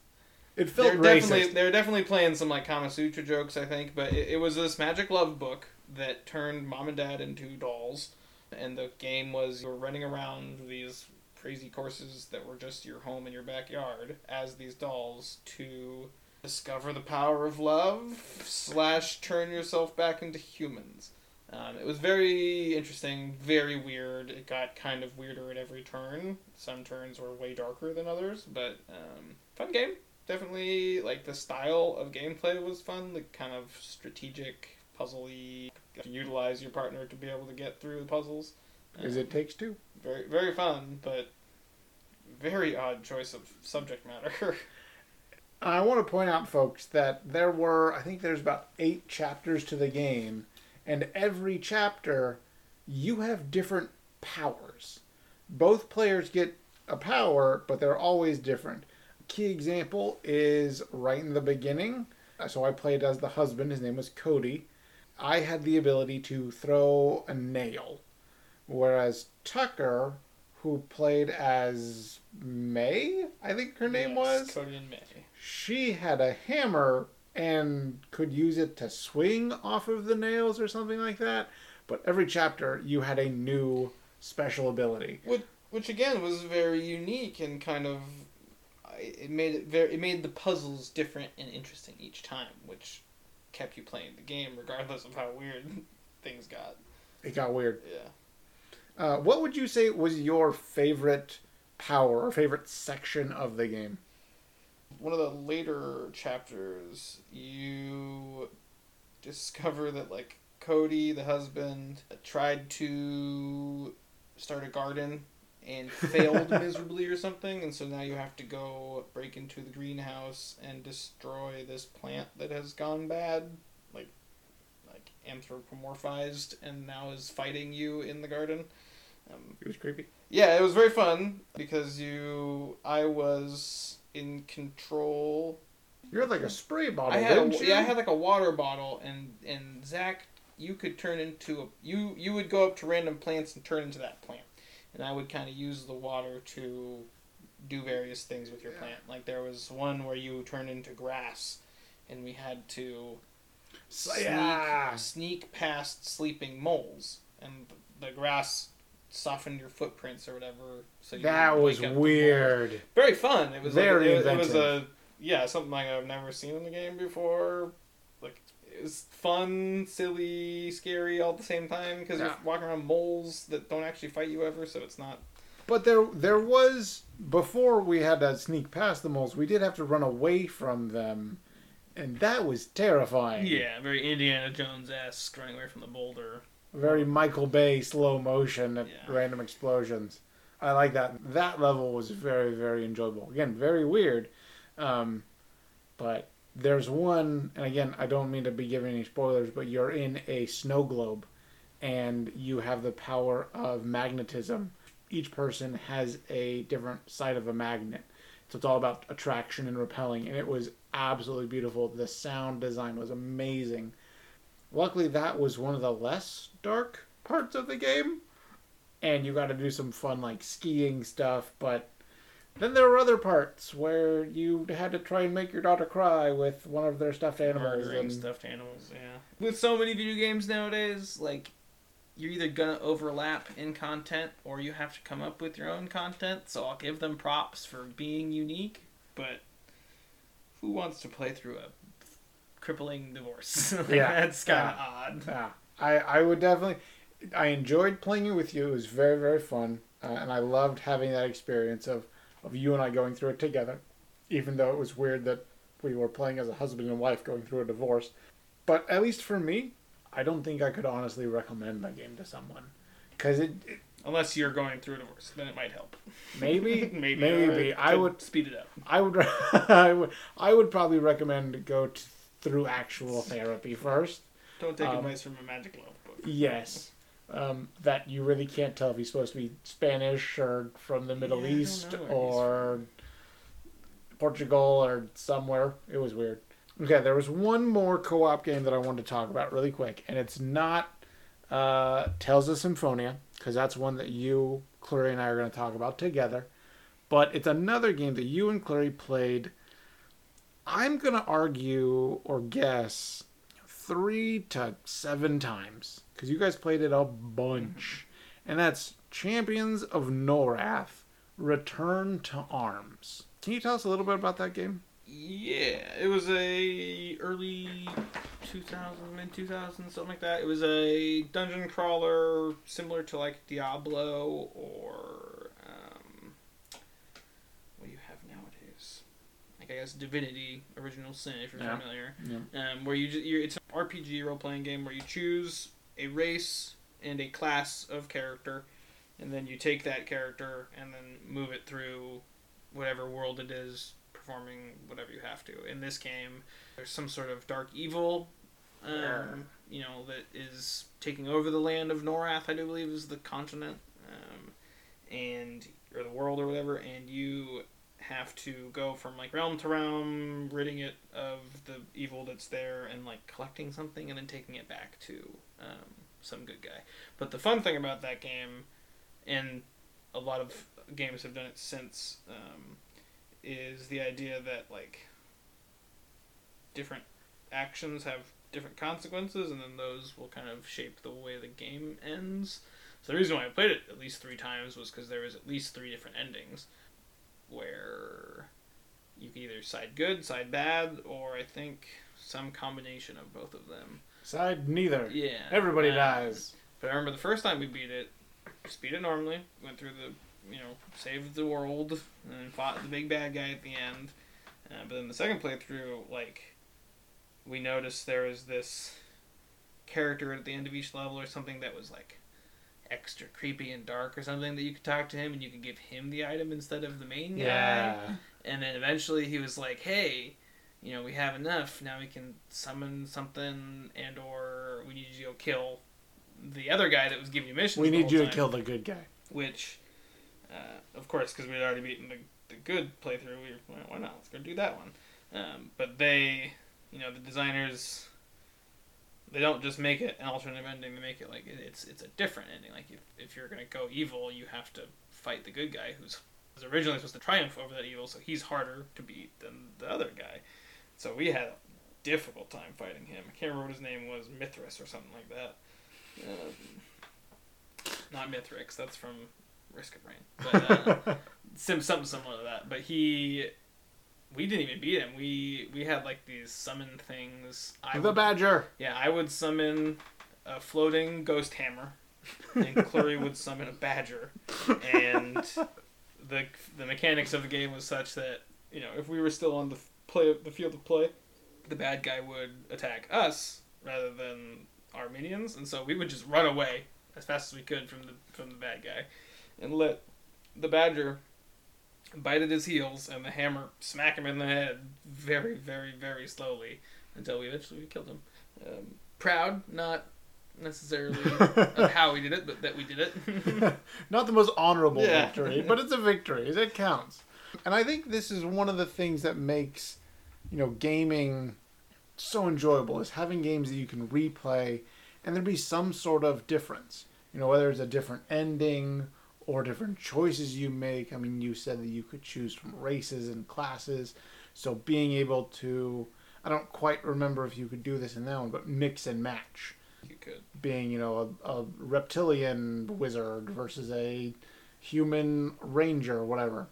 It felt they're racist. definitely they're definitely playing some like Kama Sutra jokes, I think, but it, it was this magic love book that turned mom and dad into dolls, and the game was you were running around these crazy courses that were just your home and your backyard as these dolls to discover the power of love slash turn yourself back into humans. Um, it was very interesting, very weird. It got kind of weirder at every turn. Some turns were way darker than others, but um, fun game definitely like the style of gameplay was fun like kind of strategic puzzly utilize your partner to be able to get through the puzzles Is It Takes Two? very very fun but very odd choice of subject matter. I want to point out, folks, that there were, I think there's about eight chapters to the game, and every chapter, you have different powers. Both players get a power, but they're always different. A key example is right in the beginning. Uh, so I played as the husband, his name was Cody. I had the ability to throw a nail, whereas Tucker, who played as May, I think her name Yes, was, Cody and May. she had a hammer and could use it to swing off of the nails or something like that. But every chapter, you had a new special ability. Which, which again was very unique and kind of it made it very it made the puzzles different and interesting each time, which kept you playing the game regardless of how weird things got. It got weird. Yeah. Uh, what would you say was your favorite power or favorite section of the game? One of the later chapters, you discover that like Cody, the husband, tried to start a garden and failed miserably or something, and so now you have to go break into the greenhouse and destroy this plant that has gone bad, like like anthropomorphized, and now is fighting you in the garden. Um, It was creepy. Yeah, it was very fun because you, I was in control You had like a spray bottle, I had a, didn't you? yeah, I had like a water bottle, and and Zach, you could turn into a you you would go up to random plants and turn into that plant, and I would kind of use the water to do various things with your Yeah. plant. Like there was one where you turned into grass, and we had to sneak, yeah. sneak past sleeping moles, and the grass softened your footprints or whatever. So you That was wake up the mole weird. very fun. It was Very like, it, it was inventive. a yeah something like I've never seen in the game before. Like it was fun, silly, scary all at the same time because Yeah. you're walking around moles that don't actually fight you ever. So it's not. But there, there was before we had to sneak past the moles. We did have to run away from them, and that was terrifying. Yeah, very Indiana Jones esque, running away from the boulder. Very Michael Bay slow motion at Yeah. random explosions. I like that. That level was very, very enjoyable. Again, very weird. Um, but there's one, and again, I don't mean to be giving any spoilers, but you're in a snow globe and you have the power of magnetism. Each person has a different side of a magnet. So it's all about attraction and repelling, and it was absolutely beautiful. The sound design was amazing. Luckily, that was one of the less dark parts of the game, and you got to do some fun like skiing stuff. But then there were other parts where you had to try and make your daughter cry with one of their stuffed animals. Murdering And, stuffed animals, yeah. With so many video games nowadays, like you're either gonna overlap in content or you have to come up with your own content. So I'll give them props for being unique, but who wants to play through a crippling divorce? Like, Yeah. that's kind of odd. yeah, I I would definitely. I enjoyed playing it with you. It was very very fun, uh, and I loved having that experience of of you and I going through it together. Even though it was weird that we were playing as a husband and wife going through a divorce, but at least for me, I don't think I could honestly recommend that game to someone because it, it Unless you're going through a divorce, then it might help. maybe maybe maybe or I would speed it up. I would I would I would probably recommend to go t- through actual therapy first. Don't take Um, advice from a magic love book. Yes. Um, that you really can't tell if he's supposed to be Spanish or from the Middle Yeah, East know where he's or Portugal or somewhere. It was weird. Okay, there was one more co op game that I wanted to talk about really quick, and it's not uh, Tales of Symphonia, because that's one that you, Clary, and I are going to talk about together. But it's another game that you and Clary played. I'm going to argue or guess three to seven times because you guys played it a bunch, and that's Champions of Norrath: Return to Arms. Can you tell us a little bit about that game? Yeah, it was a early 2000, mid 2000, something like that. It was a dungeon crawler similar to like Diablo or um, what do you have nowadays? Like I guess Divinity: Original Sin, if you're Yeah. familiar. Yeah. Um, where you just, you're, it's an RPG role playing game where you choose a race and a class of character, and then you take that character and then move it through whatever world it is, performing whatever you have to. In this game, there's some sort of dark evil, um, you know, that is taking over the land of Norrath. I do believe is the continent, um, and or the world or whatever, and you have to go from like realm to realm, ridding it of the evil that's there, and like collecting something and then taking it back to um, some good guy. But the fun thing about that game, and a lot of games have done it since, um, is the idea that like different actions have different consequences, and then those will kind of shape the way the game ends. So the reason why I played it at least three times was because there was at least three different endings where you can either side good, side bad, or I think some combination of both of them. Side neither. Yeah. Everybody uh, dies. But I remember the first time we beat it, just beat it normally, went through the, you know, saved the world, and fought the big bad guy at the end. Uh, but then the second playthrough, like, we noticed there was this character at the end of each level or something that was like extra creepy and dark or something that you could talk to him and you could give him the item instead of the main guy. Yeah. And then eventually he was like, "Hey, you know, we have enough. Now we can summon something, and or we need you to go kill the other guy that was giving you missions. We need you to kill the good guy. Which, uh, of course, because we had already beaten the, the good playthrough, we were like, why not? Let's go do that one. Um, but they, you know, the designers, they don't just make it an alternative ending. They make it like it's it's a different ending. Like if, if you're gonna go evil, you have to fight the good guy who's was originally supposed to triumph over that evil, so he's harder to beat than the other guy. So we had a difficult time fighting him. I can't remember what his name was, Mithras or something like that. Um, not Mithrix. That's from Risk of Rain. But uh, sim something similar to that. But he, we didn't even beat him. We we had like these summon things. I the would, badger. yeah, I would summon a floating ghost hammer, and Clary would summon a badger, and the the mechanics of the game was such that you know if we were still on the play the field of play, the bad guy would attack us rather than our minions, and so we would just run away as fast as we could from the from the bad guy, and let the badger bite at his heels and the hammer smack him in the head very very very slowly until we eventually we killed him. Um, proud, not necessarily of how we did it, but that we did it. Not the most honorable Yeah. victory, but it's a victory. It counts. And I think this is one of the things that makes, you know, gaming so enjoyable is having games that you can replay and there be some sort of difference. You know, whether it's a different ending or different choices you make. I mean, you said that you could choose from races and classes. So being able to I don't quite remember if you could do this in that one, but mix and match you could. being you know a, a reptilian wizard versus a human ranger or whatever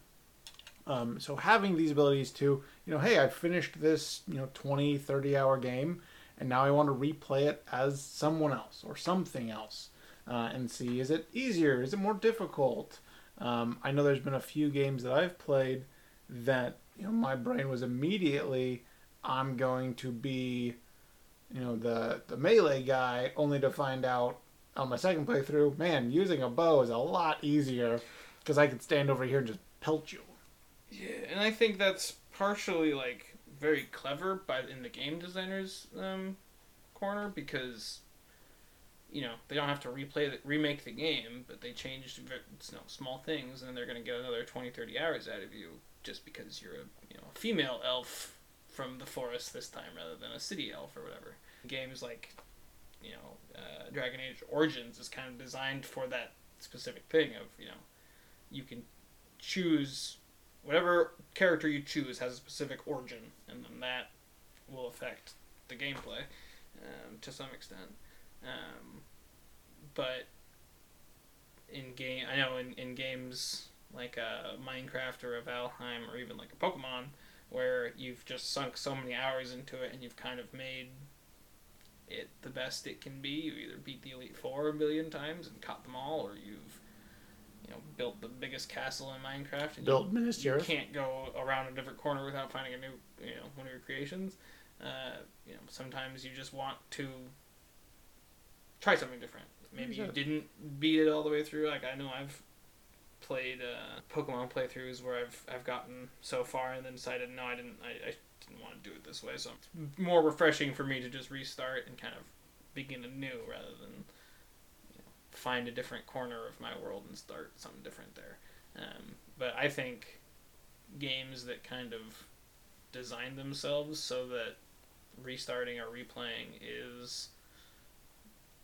um, so having these abilities to you know hey i finished this you know 20 30 hour game and now i want to replay it as someone else or something else uh, and see is it easier? Is it more difficult? Um, i know there's been a few games that i've played that you know my brain was immediately i'm going to be you know the the melee guy only to find out on my second playthrough man using a bow is a lot easier because i could stand over here and just pelt you. Yeah, and I think that's partially like very clever by in the game designers um, corner because you know they don't have to replay the, remake the game, but they changed you know, small things, and they're going to get another 20, 30 hours out of you just because you're a you know a female elf from the forest this time rather than a city elf or whatever. Games like you know uh, Dragon Age Origins is kind of designed for that specific thing of you know you can choose whatever character you choose has a specific origin, and then that will affect the gameplay um, to some extent. Um, but in game, I know in, in games like a Minecraft or a Valheim or even like a Pokemon, where you've just sunk so many hours into it and you've kind of made it the best it can be. You either beat the Elite Four a billion times and caught them all, or you've you know built the biggest castle in Minecraft and built you, Minas you can't go around a different corner without finding a new you know one of your creations. Uh, you know sometimes you just want to try something different. maybe you didn't beat it all the way through. Like I know I've played uh, Pokemon playthroughs where I've I've gotten so far and then decided no, I didn't. I, I didn't want to do it this way. So it's more refreshing for me to just restart and kind of begin anew rather than you know, find a different corner of my world and start something different there. Um, but I think games that kind of design themselves so that restarting or replaying is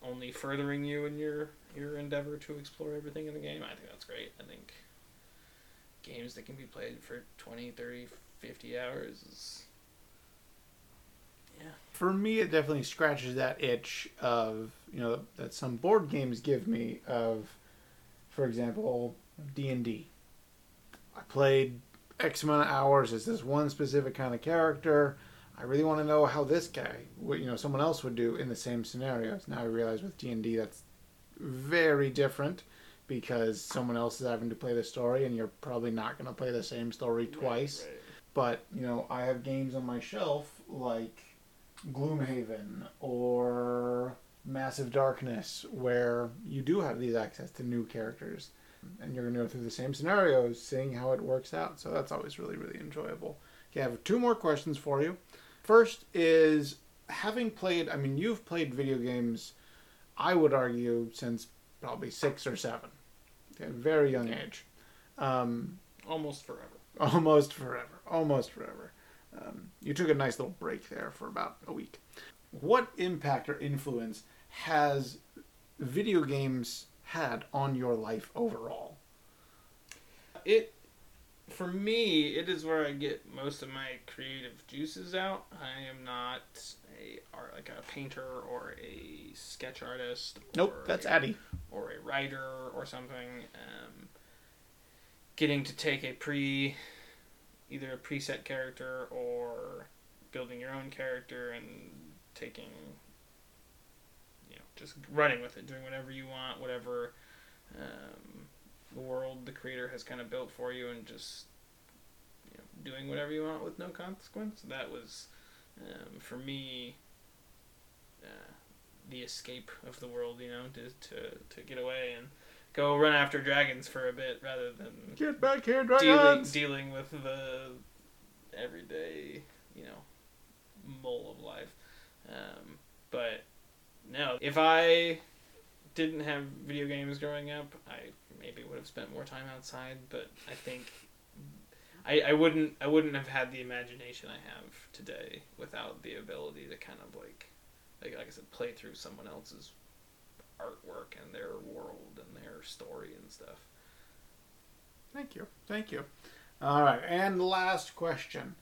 only furthering you in your your endeavor to explore everything in the game. I think that's great. I think games that can be played for 20, 30, 50 hours is yeah. For me, it definitely scratches that itch of you know that some board games give me of, for example, D and D. I played X amount of hours as this one specific kind of character. I really want to know how this guy, what you know, someone else would do in the same scenarios. Now I realize with D and D that's very different because someone else is having to play the story, and you're probably not going to play the same story twice. Right, right. But you know, I have games on my shelf like Gloomhaven or Massive Darkness where you do have these access to new characters, and you're gonna go through the same scenarios, seeing how it works out. So that's always really, really enjoyable. Okay, I have two more questions for you. First is having played. I mean, you've played video games. I would argue since probably six or seven, at a very young age. Um, Almost forever. almost forever almost forever um, you took a nice little break there for about a week what impact or influence has video games had on your life overall It for me, it is where I get most of my creative juices out. I am not a art like a painter or a sketch artist. nope that's a- addy or a writer or something. Um, getting to take a pre, either a preset character or building your own character and taking, you know, just running with it, doing whatever you want, whatever um, the world the creator has kind of built for you, and just you know, doing whatever you want with no consequence. That was, um, for me, uh, the escape of the world, you know, to, to, to get away and go run after dragons for a bit rather than get back here dealing, dragons dealing with the everyday, you know, mole of life. Um, but no, if I didn't have video games growing up, I maybe would have spent more time outside. But I think I, I wouldn't I wouldn't have had the imagination I have today without the ability to kind of like like, like I said, play through someone else's artwork and their world and their story and stuff. Thank you. Thank you. All right. And last question.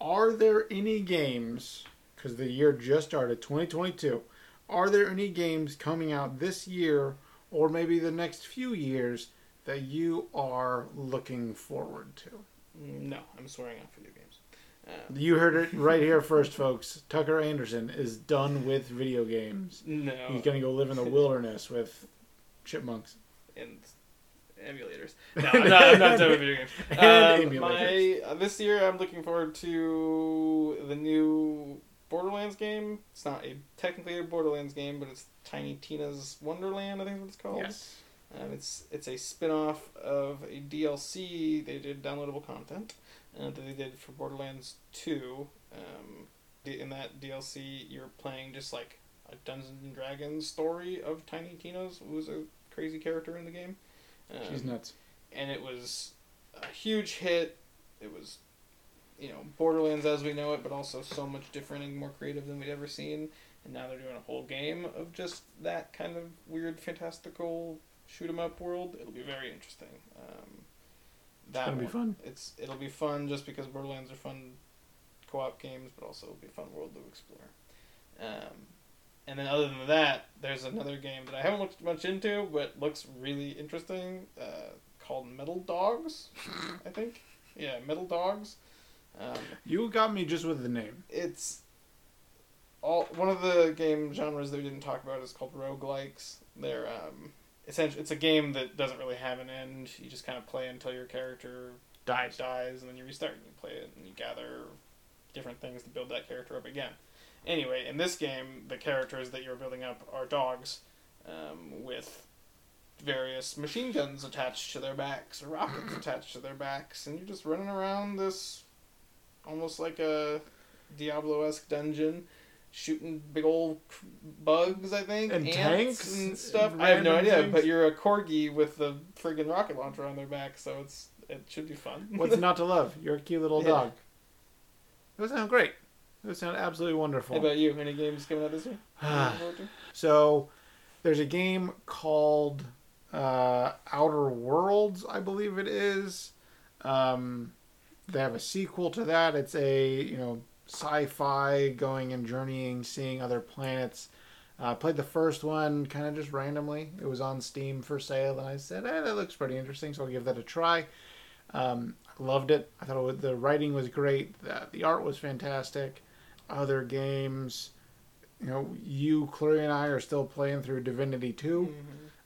Are there any games, because the year just started, 2022, are there any games coming out this year or maybe the next few years that you are looking forward to? Mm, No, I'm swearing off video games. Um, You heard it right here first, folks. Tucker Anderson is done with video games. no, He's going to go live in the wilderness with chipmunks. and emulators. No, I'm not, I'm not done with video games. And Um, my uh, this year, I'm looking forward to the new Borderlands game. It's not a technically a Borderlands game, but it's Tiny Tina's Wonderland. I think is what it's called. Yes. Um, it's it's a spin-off of a DLC they did downloadable content uh, that they did for Borderlands 2. Um, in that DLC, you're playing just like a Dungeons and Dragons story of Tiny Tina's, who was a crazy character in the game. Um, She's nuts. and it was a huge hit. It was, you know, Borderlands as we know it, but also so much different and more creative than we'd ever seen. And now they're doing a whole game of just that kind of weird, fantastical shoot 'em up world. It'll be very interesting. Um, that It's be fun. It's it'll be fun just because Borderlands are fun co-op games, but also it'll be a fun world to explore. Um, and then other than that, there's another game that I haven't looked much into, but looks really interesting, uh, called Metal Dogs. I think, yeah, Metal Dogs. Um, You got me just with the name. it's all one of the game genres that we didn't talk about is called roguelikes. They're um, essentially it's a game that doesn't really have an end. You just kind of play until your character Dies. dies, and then you restart and you play it, and you gather different things to build that character up again. Anyway, in this game, the characters that you're building up are dogs, um, with various machine guns attached to their backs or rockets attached to their backs, and you're just running around this almost like a Diablo esque dungeon. Shooting big old bugs, I think, And tanks and and stuff. I have no idea, things. but you're a corgi with a friggin' rocket launcher on their back, so it's it should be fun. What's not to love? You're a cute little Yeah. dog. It would sound great. It would sound absolutely How wonderful. about you? Any games coming out this year? Looking forward to? So, there's a game called uh, Outer Worlds, I believe it is. Um, they have a sequel to that. It's a you know sci-fi going and journeying, seeing other planets. Uh, I played the first one kind of just randomly. It was on Steam for sale, and I said, "Hey, that looks pretty interesting," so I'll give that a try. Um, I loved it. I thought it was, the writing was great. The, the art was fantastic. Other games, you know, you, Clary, and I are still playing through Divinity 2.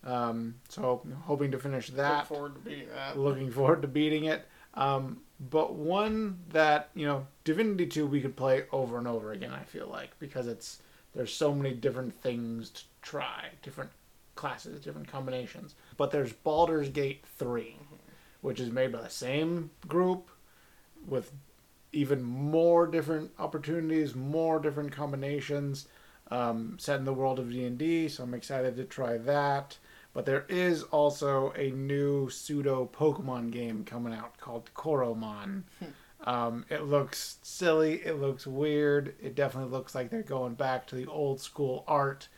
Mhm. Um, so hoping to finish Look that. forward to beating that. Looking forward to beating it. Um, but one that you know, Divinity Two, we could play over and over again. I feel like because it's there's so many different things to try, different classes, different combinations. But there's Baldur's Gate 3 which is made by the same group with even more different opportunities, more different combinations, um, set in the world of D&D, so I'm excited to try that. But there is also a new pseudo Pokemon game coming out called Coromon. um, it looks silly, it looks weird, it definitely looks like they're going back to the old school art.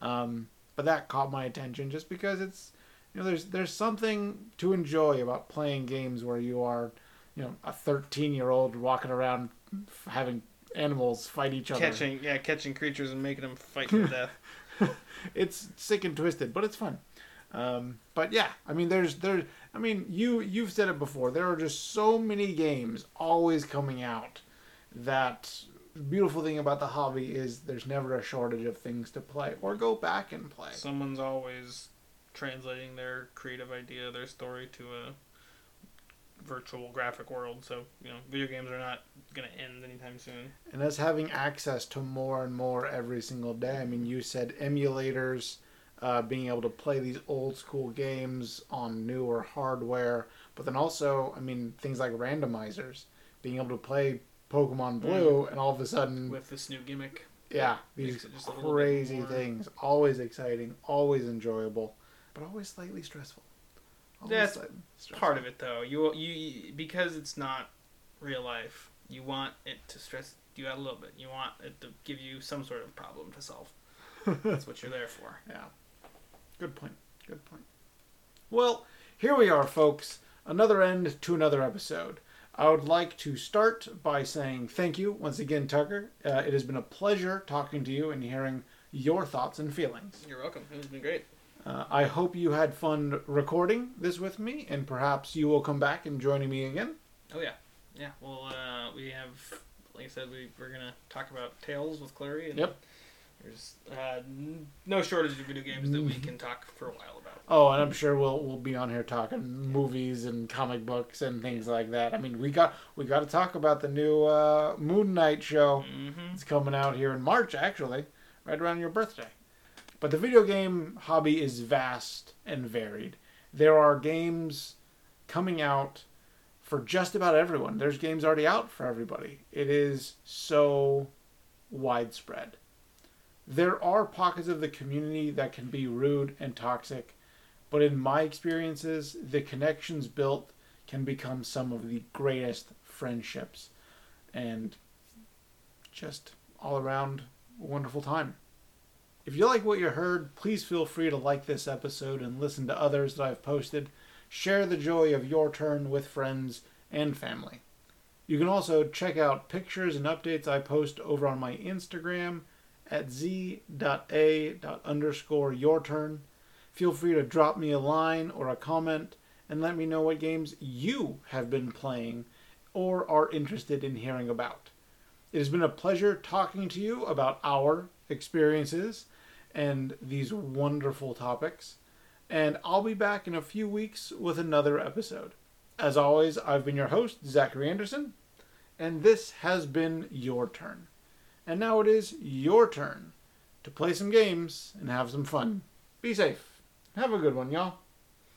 Um, but that caught my attention just because it's you know there's there's something to enjoy about playing games where you are you know a 13 year old walking around f- having animals fight each other Catching, yeah, catching creatures and making them fight to death. it's sick and twisted but it's fun um, but yeah i mean there's there i mean you you've said it before there are just so many games always coming out that beautiful thing about the hobby is there's never a shortage of things to play or go back and play Someone's always translating their creative idea, their story to a virtual graphic world. So you know, video games are not gonna end anytime soon. and us having access to more and more every single day. I mean, you said emulators, uh, being able to play these old school games on newer hardware, but then also, I mean, things like randomizers, being able to play Pokemon Blue, and all of a sudden, With this new gimmick, yeah, these just a little bit crazy things. Always exciting, always enjoyable, but always slightly stressful. Always That's slightly stressful. part of it though. You you because it's not real life. You want it to stress you out a little bit. You want it to give you some sort of problem to solve. That's what you're there for. Yeah. Good point. Good point. Well, here we are, folks. Another end to another episode. I would like to start by saying thank you once again, Tucker. Uh, it has been a pleasure talking to you and hearing your thoughts and feelings. You're welcome. It's been great. Uh, I hope you had fun recording this with me, and perhaps you will come back and joining me again. Oh yeah, yeah. Well, uh, we have, like I said, we we're gonna talk about Tales with Clary. And Yep. There's uh, no shortage of video games that we can talk for a while about. Oh, and I'm sure we'll we'll be on here talking movies and comic books and things like that. I mean, we got we got to talk about the new uh, Moon Knight show. Mm-hmm. It's coming out here in March, actually, right around your birthday. But the video game hobby is vast and varied. There are games coming out for just about everyone. There's games already out for everybody. It is so widespread. There are pockets of the community that can be rude and toxic, but in my experiences, the connections built can become some of the greatest friendships and just all around wonderful time. If you like what you heard, please feel free to like this episode and listen to others that I've posted. Share the joy of your turn with friends and family. You can also check out pictures and updates I post over on my Instagram at z.a.underscore your turn. Feel free to drop me a line or a comment and let me know what games you have been playing or are interested in hearing about. It has been a pleasure talking to you about our experiences and these wonderful topics. And I'll be back in a few weeks with another episode. As always, I've been your host, Zachary Anderson, and this has been your turn. And now it is your turn to play some games and have some fun. Hmm. Be safe. Have a good one, y'all.